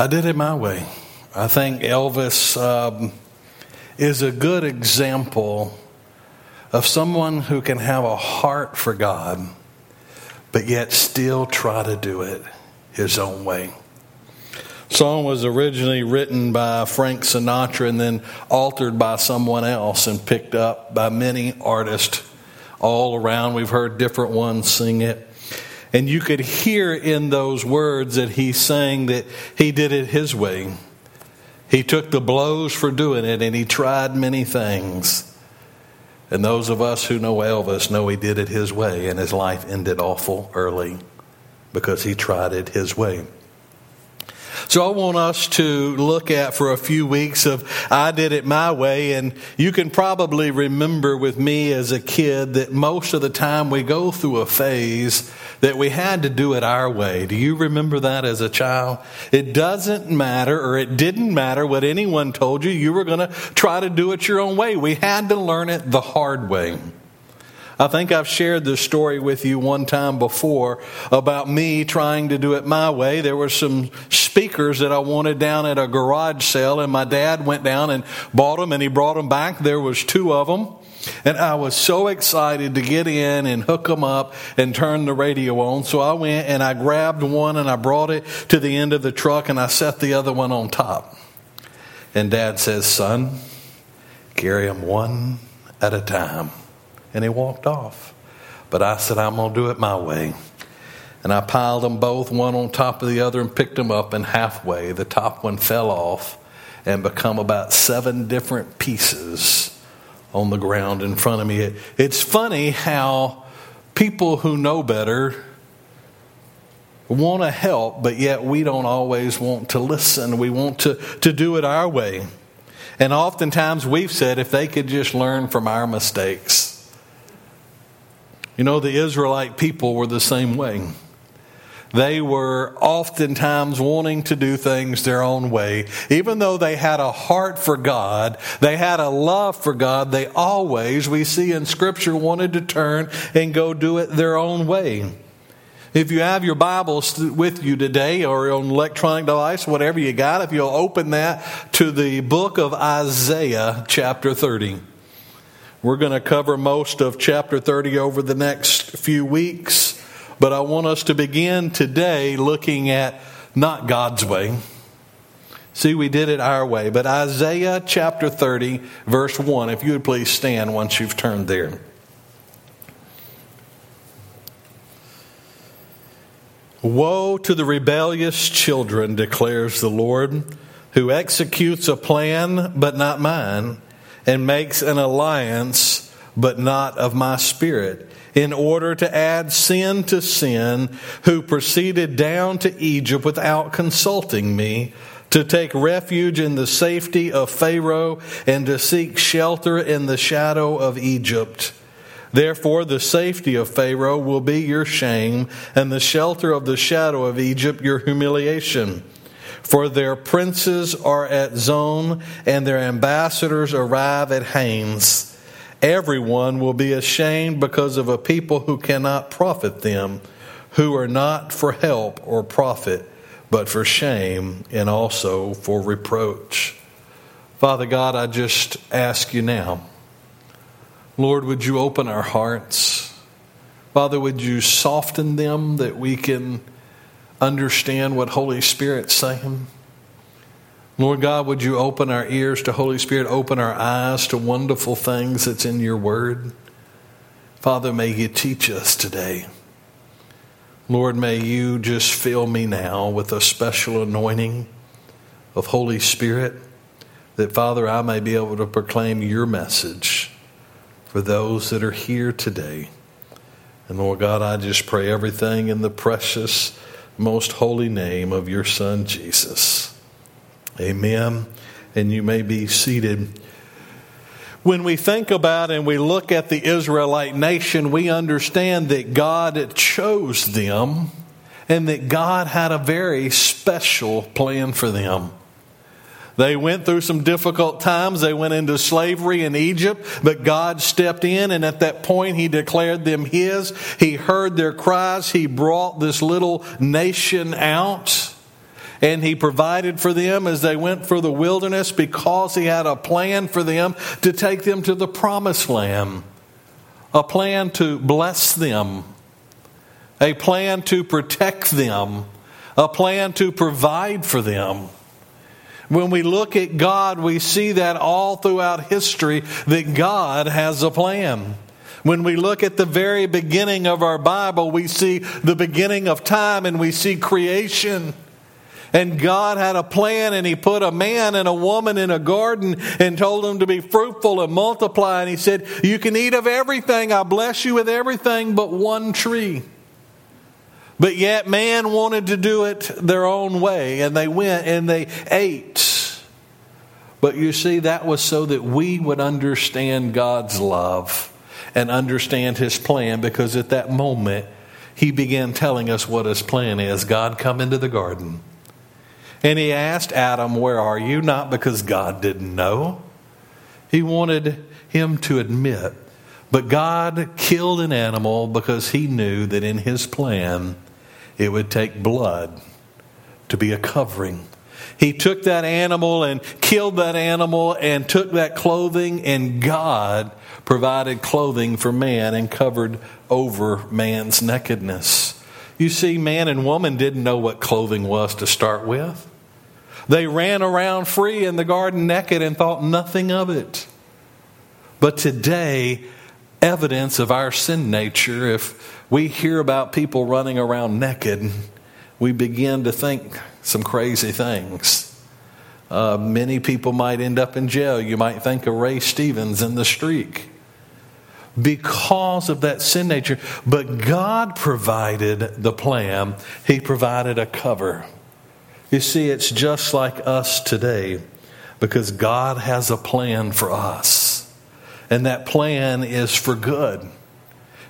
I did it my way. I think Elvis um, is a good example of someone who can have a heart for God, but yet still try to do it his own way. Song was originally written by Frank Sinatra and then altered by someone else and picked up by many artists all around. We've heard different ones sing it. And you could hear in those words that he's saying that he did it his way. He took the blows for doing it and he tried many things. And those of us who know Elvis know he did it his way and his life ended awful early because he tried it his way. So I want us to look at for a few weeks of I did it my way. And you can probably remember with me as a kid that most of the time we go through a phase that we had to do it our way. Do you remember that as a child? It doesn't matter or it didn't matter what anyone told you. You were going to try to do it your own way. We had to learn it the hard way. I think I've shared this story with you one time before about me trying to do it my way. There were some speakers that I wanted down at a garage sale and my dad went down and bought them and he brought them back. There was two of them. And I was so excited to get in and hook them up and turn the radio on. So I went and I grabbed one and I brought it to the end of the truck and I set the other one on top. And dad says, son, carry them one at a time and he walked off. But I said, I'm going to do it my way. And I piled them both, one on top of the other, and picked them up. And halfway, the top one fell off and become about seven different pieces on the ground in front of me. it's funny how people who know better want to help, but yet we don't always want to listen. We want to, to do it our way. And oftentimes we've said if they could just learn from our mistakes, you know, the Israelite people were the same way. They were oftentimes wanting to do things their own way. Even though they had a heart for God, they had a love for God, they always, we see in Scripture, wanted to turn and go do it their own way. If you have your Bibles with you today or on electronic device, whatever you got, if you'll open that to the book of Isaiah, chapter 30. We're going to cover most of chapter 30 over the next few weeks, but I want us to begin today looking at not God's way. See, we did it our way, but Isaiah chapter 30, verse 1, if you would please stand once you've turned there. Woe to the rebellious children, declares the Lord, who executes a plan but not mine and makes an alliance, but not of my spirit, in order to add sin to sin, who proceeded down to Egypt without consulting me, to take refuge in the safety of Pharaoh, and to seek shelter in the shadow of Egypt. Therefore, the safety of Pharaoh will be your shame, and the shelter of the shadow of Egypt your humiliation. For their princes are at Zoan, and their ambassadors arrive at Hanes. Everyone will be ashamed because of a people who cannot profit them, who are not for help or profit, but for shame and also for reproach. Father God, I just ask you now, Lord, would you open our hearts? Father, would you soften them that we can understand what Holy Spirit's saying. Lord God, would you open our ears to Holy Spirit, open our eyes to wonderful things that's in your word? Father, may you teach us today. Lord, may you just fill me now with a special anointing of Holy Spirit that, Father, I may be able to proclaim your message for those that are here today. And Lord God, I just pray everything in the precious most holy name of your Son, Jesus. Amen. And you may be seated. When we think about and we look at the Israelite nation, we understand that God chose them and that God had a very special plan for them. They went through some difficult times. They went into slavery in Egypt, but God stepped in, and at that point, He declared them His. He heard their cries. He brought this little nation out. and he provided for them as they went through the wilderness because he had a plan for them to take them to the promised land, a plan to bless them, a plan to protect them, a plan to provide for them. When we look at God, we see that all throughout history that God has a plan. When we look at the very beginning of our Bible, we see the beginning of time and we see creation. And God had a plan, and He put a man and a woman in a garden and told them to be fruitful and multiply. And He said, You can eat of everything. I bless you with everything but one tree. But yet, man wanted to do it their own way, and they went and they ate. But you see, that was so that we would understand God's love and understand His plan, because at that moment, He began telling us what His plan is. God, come into the garden. And he asked Adam, Where are you? Not because God didn't know. He wanted him to admit. But God killed an animal because he knew that in his plan it would take blood to be a covering. He took that animal and killed that animal and took that clothing, and God provided clothing for man and covered over man's nakedness. You see, man and woman didn't know what clothing was to start with. They ran around free in the garden naked and thought nothing of it. But today, evidence of our sin nature, if we hear about people running around naked, we begin to think some crazy things. Uh, many people might end up in jail. You might think of Ray Stevens in the streak because of that sin nature. But God provided the plan, He provided a cover. You see, it's just like us today because God has a plan for us. And that plan is for good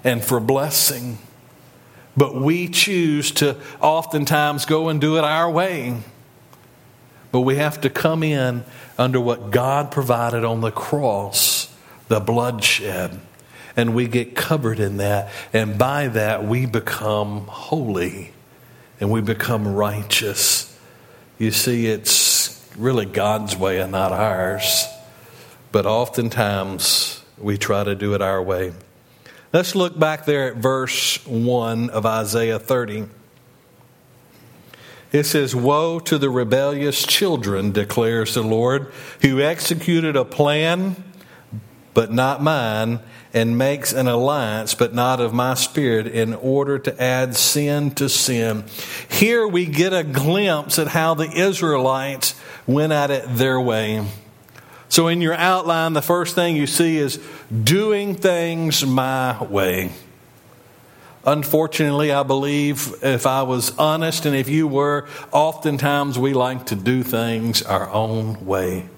and for blessing. But we choose to oftentimes go and do it our way. But we have to come in under what God provided on the cross, the bloodshed. And we get covered in that. And by that, we become holy and we become righteous. You see, it's really God's way and not ours. But oftentimes we try to do it our way. Let's look back there at verse 1 of Isaiah 30. It says, Woe to the rebellious children, declares the Lord, who executed a plan, but not mine, and makes an alliance, but not of my spirit, in order to add sin to sin. Here we get a glimpse at how the Israelites went at it their way. So, in your outline, the first thing you see is doing things my way. Unfortunately, I believe if I was honest and if you were, oftentimes we like to do things our own way.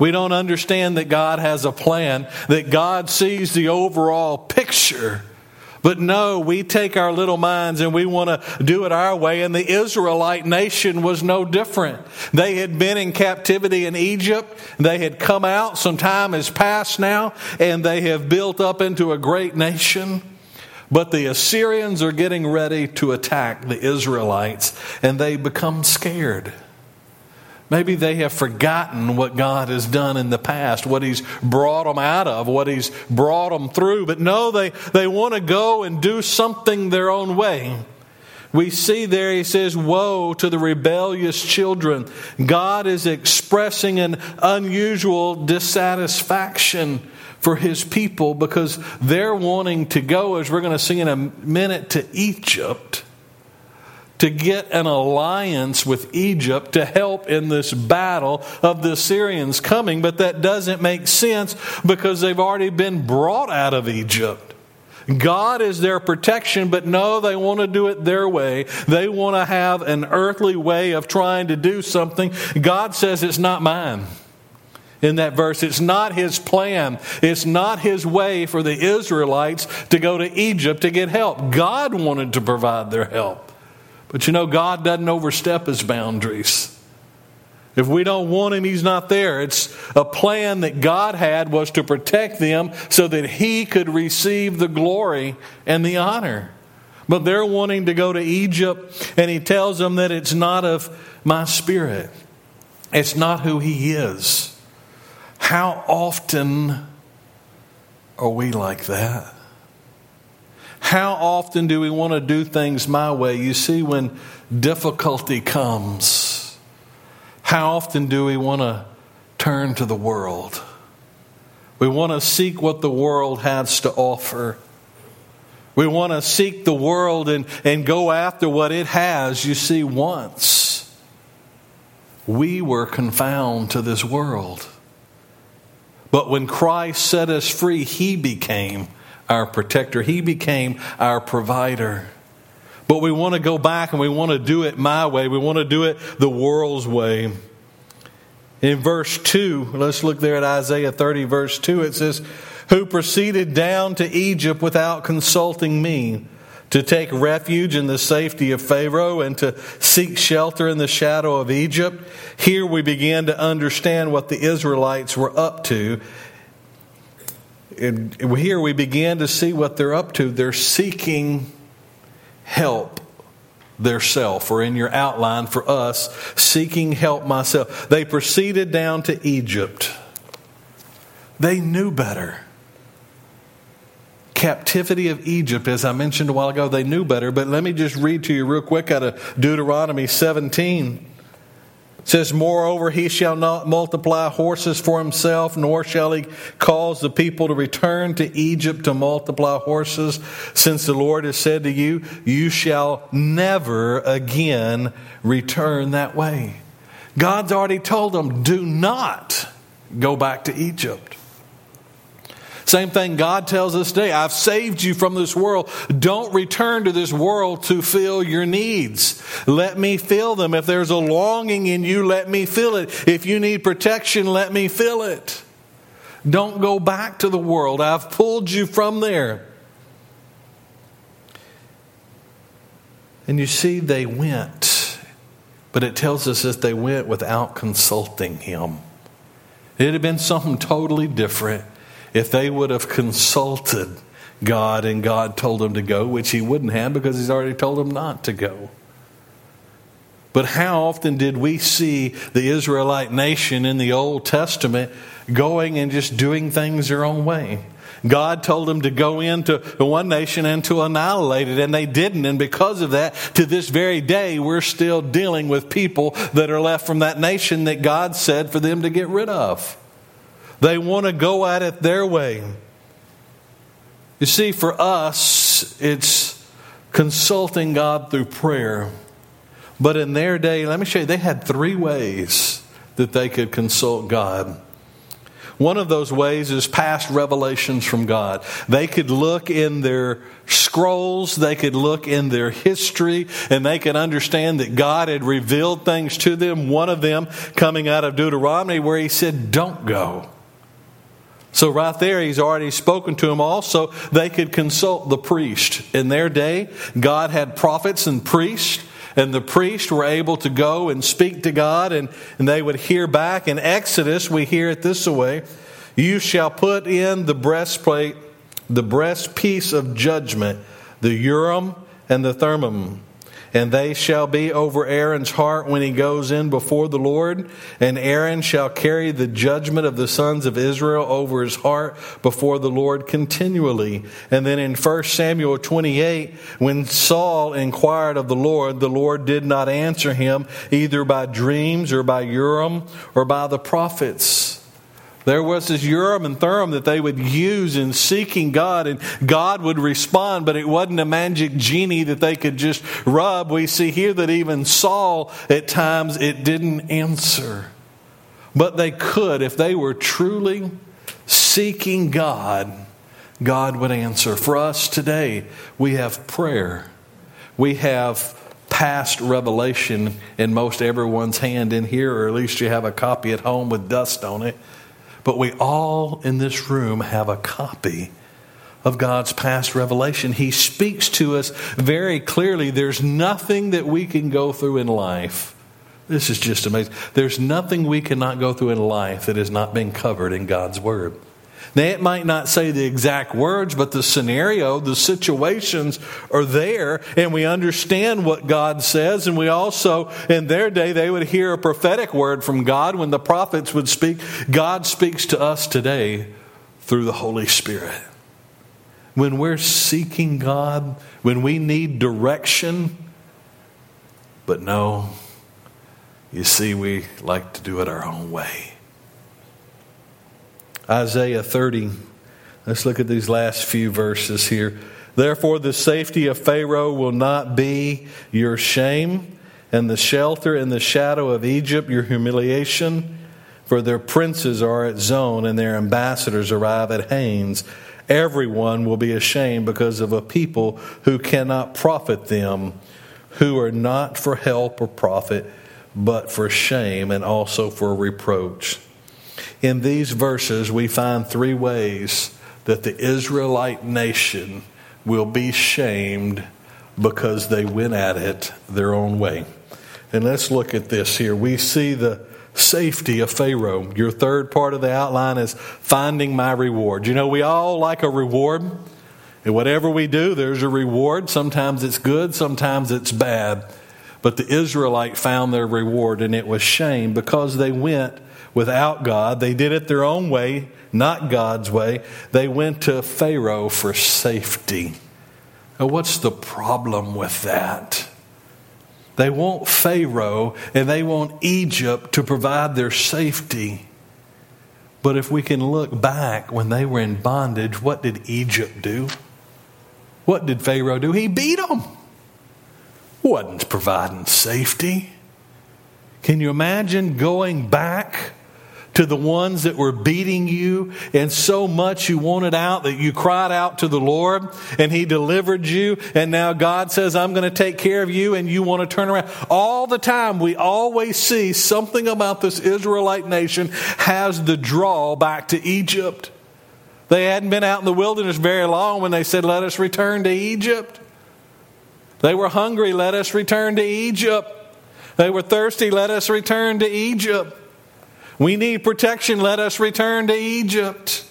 We don't understand that God has a plan, that God sees the overall picture. But no, we take our little minds and we want to do it our way. And the Israelite nation was no different. They had been in captivity in Egypt. They had come out. Some time has passed now, and they have built up into a great nation. But the Assyrians are getting ready to attack the Israelites, and they become scared. Maybe they have forgotten what God has done in the past, what He's brought them out of, what He's brought them through. But no, they, they want to go and do something their own way. We see there, he says, Woe to the rebellious children. God is expressing an unusual dissatisfaction for his people because they're wanting to go, as we're going to see in a minute, to Egypt to get an alliance with Egypt to help in this battle of the Assyrians coming, but that doesn't make sense because they've already been brought out of Egypt. God is their protection, but no, they want to do it their way. They want to have an earthly way of trying to do something. God says it's not mine in that verse. It's not his plan. It's not his way for the Israelites to go to Egypt to get help. God wanted to provide their help. But you know, God doesn't overstep his boundaries. If we don't want him, he's not there. It's a plan that God had was to protect them so that he could receive the glory and the honor. But they're wanting to go to Egypt, and he tells them that it's not of my spirit. It's not who he is. How often are we like that? How often do we want to do things my way? You see, when difficulty comes, how often do we want to turn to the world? We want to seek what the world has to offer. We want to seek the world and, and go after what it has. You see, once we were confound to this world. But when Christ set us free, He became our protector, He became our provider. But we want to go back and we want to do it my way. We want to do it the world's way. In verse 2, let's look there at Isaiah 30, verse 2, it says, Who proceeded down to Egypt without consulting me, to take refuge in the safety of Pharaoh and to seek shelter in the shadow of Egypt. Here we begin to understand what the Israelites were up to. And here we begin to see what they're up to. They're seeking help their self, or in your outline for us, seeking help myself. They proceeded down to Egypt. They knew better. Captivity of Egypt, as I mentioned a while ago, they knew better. But let me just read to you real quick out of Deuteronomy 17. It says, Moreover, he shall not multiply horses for himself, nor shall he cause the people to return to Egypt to multiply horses, since the Lord has said to you, You shall never again return that way. God's already told them, Do not go back to Egypt. Same thing God tells us today I've saved you from this world. Don't return to this world to fill your needs. Let me fill them. If there's a longing in you, let me fill it. If you need protection, let me fill it. Don't go back to the world. I've pulled you from there. And you see, they went, but it tells us that they went without consulting him. It had been something totally different if they would have consulted God and God told them to go, which He wouldn't have because He's already told them not to go. But how often did we see the Israelite nation in the Old Testament going and just doing things their own way? God told them to go into one nation and to annihilate it, and they didn't. And because of that, to this very day, we're still dealing with people that are left from that nation that God said for them to get rid of. They want to go at it their way. You see, for us, it's consulting God through prayer. But in their day, let me show you, they had three ways that they could consult God. One of those ways is past revelations from God. They could look in their scrolls, they could look in their history, and they could understand that God had revealed things to them. One of them coming out of Deuteronomy, where He said, Don't go. So, right there, he's already spoken to them. Also, they could consult the priest. In their day, God had prophets and priests, and the priests were able to go and speak to God, and, and they would hear back. In Exodus, we hear it this way You shall put in the breastplate, the breastpiece of judgment, the Urim and the Thummim and they shall be over Aaron's heart when he goes in before the Lord. And Aaron shall carry the judgment of the sons of Israel over his heart before the Lord continually. And then in 1 Samuel 28, when Saul inquired of the Lord, the Lord did not answer him either by dreams or by Urim or by the prophets. There was this Urim and Thummim that they would use in seeking God, and God would respond, but it wasn't a magic genie that they could just rub. We see here that even Saul, at times, it didn't answer. But they could, if they were truly seeking God, God would answer. For us today, we have prayer. We have past revelation in most everyone's hand in here, or at least you have a copy at home with dust on it. But we all in this room have a copy of God's past revelation. He speaks to us very clearly. There's nothing that we can go through in life. This is just amazing. There's nothing we cannot go through in life that has not been covered in God's Word. Now, it might not say the exact words, but the scenario, the situations are there, and we understand what God says. And we also, in their day, they would hear a prophetic word from God when the prophets would speak. God speaks to us today through the Holy Spirit. When we're seeking God, when we need direction, but no, you see, we like to do it our own way. Isaiah 30. Let's look at these last few verses here. Therefore, the safety of Pharaoh will not be your shame, and the shelter in the shadow of Egypt your humiliation. For their princes are at Zoan, and their ambassadors arrive at Hanes. Everyone will be ashamed because of a people who cannot profit them, who are not for help or profit, but for shame and also for reproach. In these verses, we find three ways that the Israelite nation will be shamed because they went at it their own way. And let's look at this here. We see the safety of Pharaoh. Your third part of the outline is finding my reward. You know, we all like a reward. And whatever we do, there's a reward. Sometimes it's good, sometimes it's bad. But the Israelite found their reward, and it was shame because they went without God. They did it their own way, not God's way. They went to Pharaoh for safety. Now, what's the problem with that? They want Pharaoh and they want Egypt to provide their safety. But if we can look back when they were in bondage, what did Egypt do? What did Pharaoh do? He beat them. Wasn't providing safety. Can you imagine going back to the ones that were beating you, and so much you wanted out that you cried out to the Lord, and He delivered you, and now God says, I'm going to take care of you, and you want to turn around. All the time, we always see something about this Israelite nation has the draw back to Egypt. They hadn't been out in the wilderness very long when they said, Let us return to Egypt. They were hungry, let us return to Egypt. They were thirsty, let us return to Egypt. We need protection. Let us return to Egypt.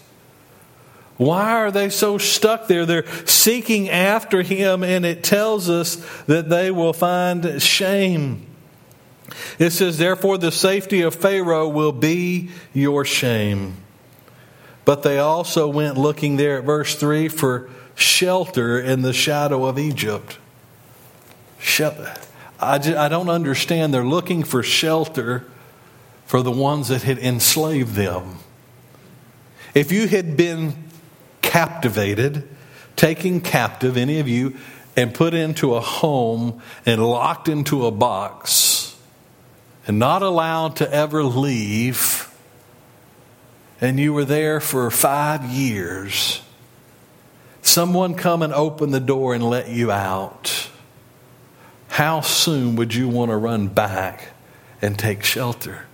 Why are they so stuck there? They're seeking after him, and it tells us that they will find shame. It says, Therefore, the safety of Pharaoh will be your shame. But they also went looking there at verse 3 for shelter in the shadow of Egypt. I don't understand. They're looking for shelter for the ones that had enslaved them. If you had been captivated, taken captive, any of you, and put into a home and locked into a box and not allowed to ever leave, and you were there for five years, someone come and open the door and let you out, how soon would you want to run back and take shelter?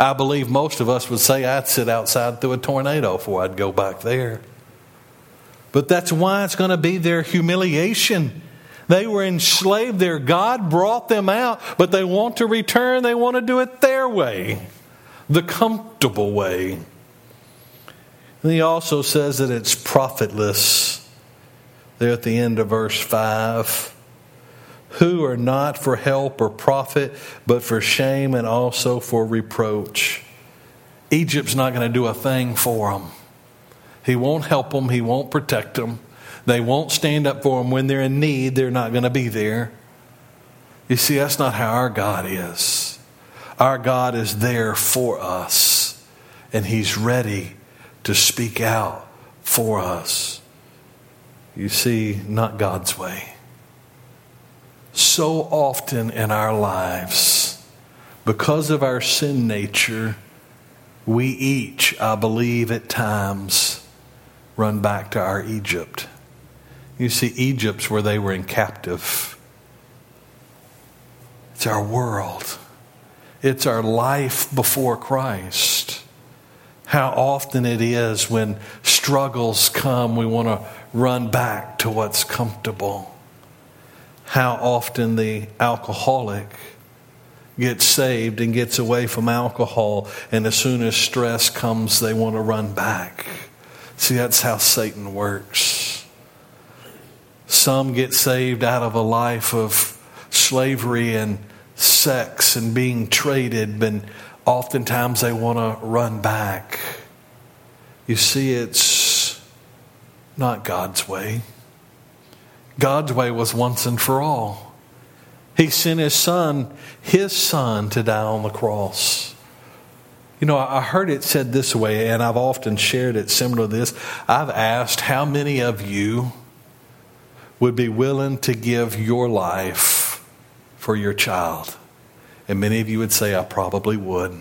I believe most of us would say I'd sit outside through a tornado before I'd go back there. But that's why it's going to be their humiliation. They were enslaved there. God brought them out, but they want to return. They want to do it their way, the comfortable way. And he also says that it's profitless there at the end of verse 5 who are not for help or profit, but for shame and also for reproach. Egypt's not going to do a thing for them. He won't help them, He won't protect them. They won't stand up for them when they're in need, they're not going to be there. You see, that's not how our God is. Our God is there for us, and He's ready to speak out for us. You see, not God's way so often in our lives, because of our sin nature, we each, I believe, at times run back to our Egypt. You see, Egypt's where they were in captive. It's our world. It's our life before Christ. How often it is when struggles come, we want to run back to what's comfortable how often the alcoholic gets saved and gets away from alcohol, and as soon as stress comes, they want to run back See, that's how Satan works. Some get saved out of a life of slavery and sex and being traded, but oftentimes they want to run back. You see, it's not God's way. God's way was once and for all. He sent his son, his son, to die on the cross. You know, I heard it said this way, and I've often shared it similar to this. I've asked how many of you would be willing to give your life for your child? And many of you would say, I probably would.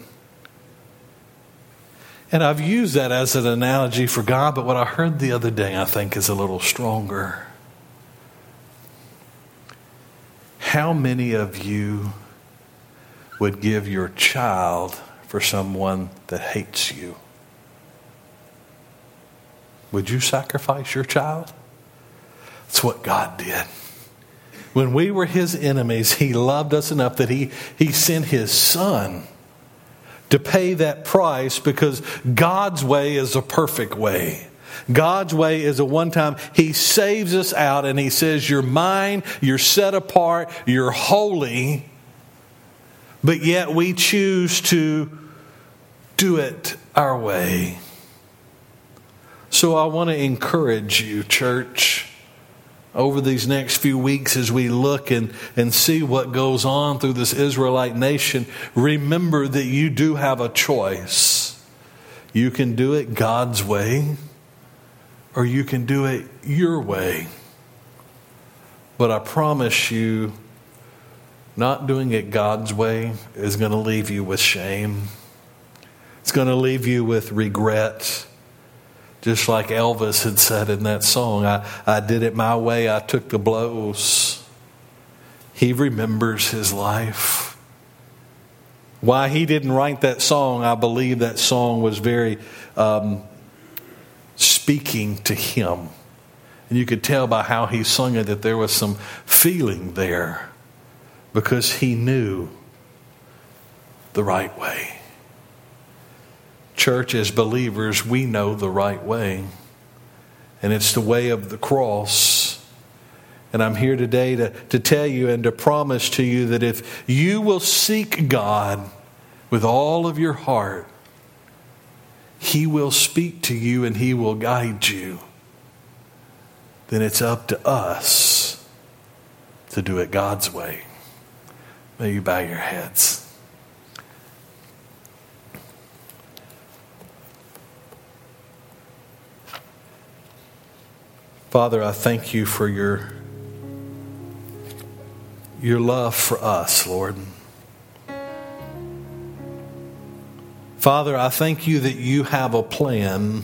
And I've used that as an analogy for God, but what I heard the other day I think is a little stronger. How many of you would give your child for someone that hates you? Would you sacrifice your child? That's what God did. When we were his enemies, he loved us enough that he, he sent his son to pay that price because God's way is a perfect way. God's way is a one time, He saves us out and He says, You're mine, you're set apart, you're holy, but yet we choose to do it our way. So I want to encourage you, church, over these next few weeks as we look and, and see what goes on through this Israelite nation. Remember that you do have a choice. You can do it God's way, or you can do it your way. But I promise you, not doing it God's way is going to leave you with shame. It's going to leave you with regret. Just like Elvis had said in that song, I, I did it my way, I took the blows. He remembers his life. Why he didn't write that song, I believe that song was very um, speaking to him. And you could tell by how he sung it that there was some feeling there because he knew the right way. Church, as believers, we know the right way, and it's the way of the cross. And I'm here today to, to tell you and to promise to you that if you will seek God with all of your heart, He will speak to you and He will guide you. Then it's up to us to do it God's way. May you bow your heads. Father, I thank you for your, your love for us, Lord. Father, I thank you that you have a plan,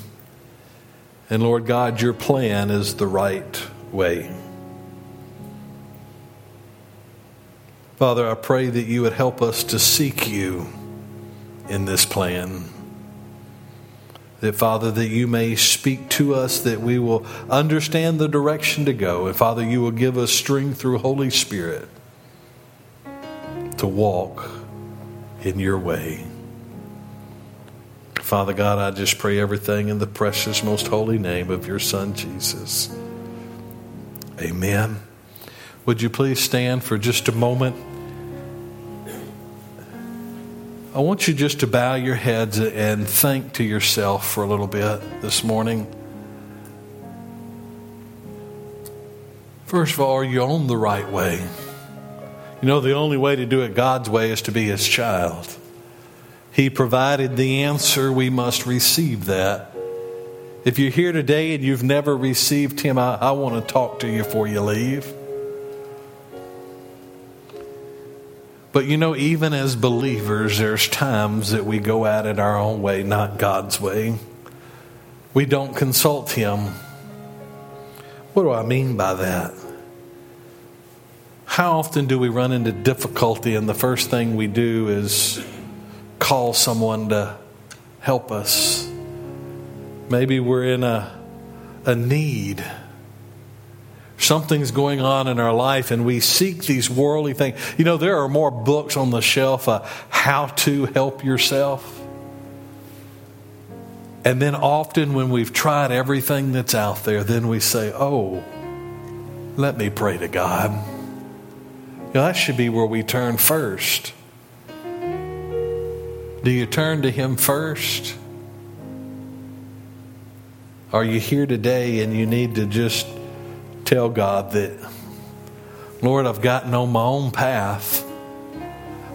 and Lord God, your plan is the right way. Father, I pray that you would help us to seek you in this plan. That, Father, that you may speak to us, that we will understand the direction to go. And, Father, you will give us strength through Holy Spirit to walk in your way. Father God, I just pray everything in the precious, most holy name of your Son, Jesus. Amen. Would you please stand for just a moment? I want you just to bow your heads and think to yourself for a little bit this morning. First of all, are you on the right way? You know, the only way to do it God's way is to be His child. He provided the answer, we must receive that. If you're here today and you've never received Him, I, I want to talk to you before you leave. But you know, even as believers, there's times that we go at it our own way, not God's way. We don't consult Him. What do I mean by that? How often do we run into difficulty and the first thing we do is call someone to help us? Maybe we're in a, a need something's going on in our life and we seek these worldly things. You know, there are more books on the shelf, uh, how to help yourself. And then often when we've tried everything that's out there, then we say, oh, let me pray to God. You know, that should be where we turn first. Do you turn to Him first? Are you here today and you need to just tell God that, Lord, I've gotten on my own path,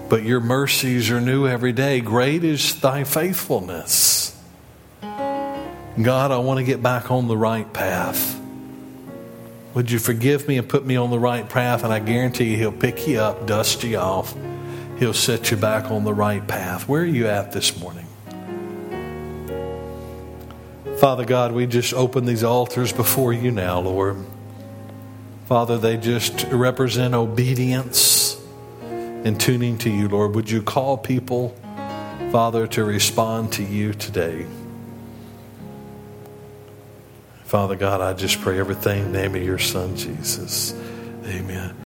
but your mercies are new every day. Great is thy faithfulness. God, I want to get back on the right path. Would you forgive me and put me on the right path? And I guarantee you, He'll pick you up, dust you off. He'll set you back on the right path. Where are you at this morning? Father God, we just open these altars before you now, Lord. Father, they just represent obedience and tuning to you, Lord. Would you call people, Father, to respond to you today? Father God, I just pray everything in the name of your Son, Jesus. Amen.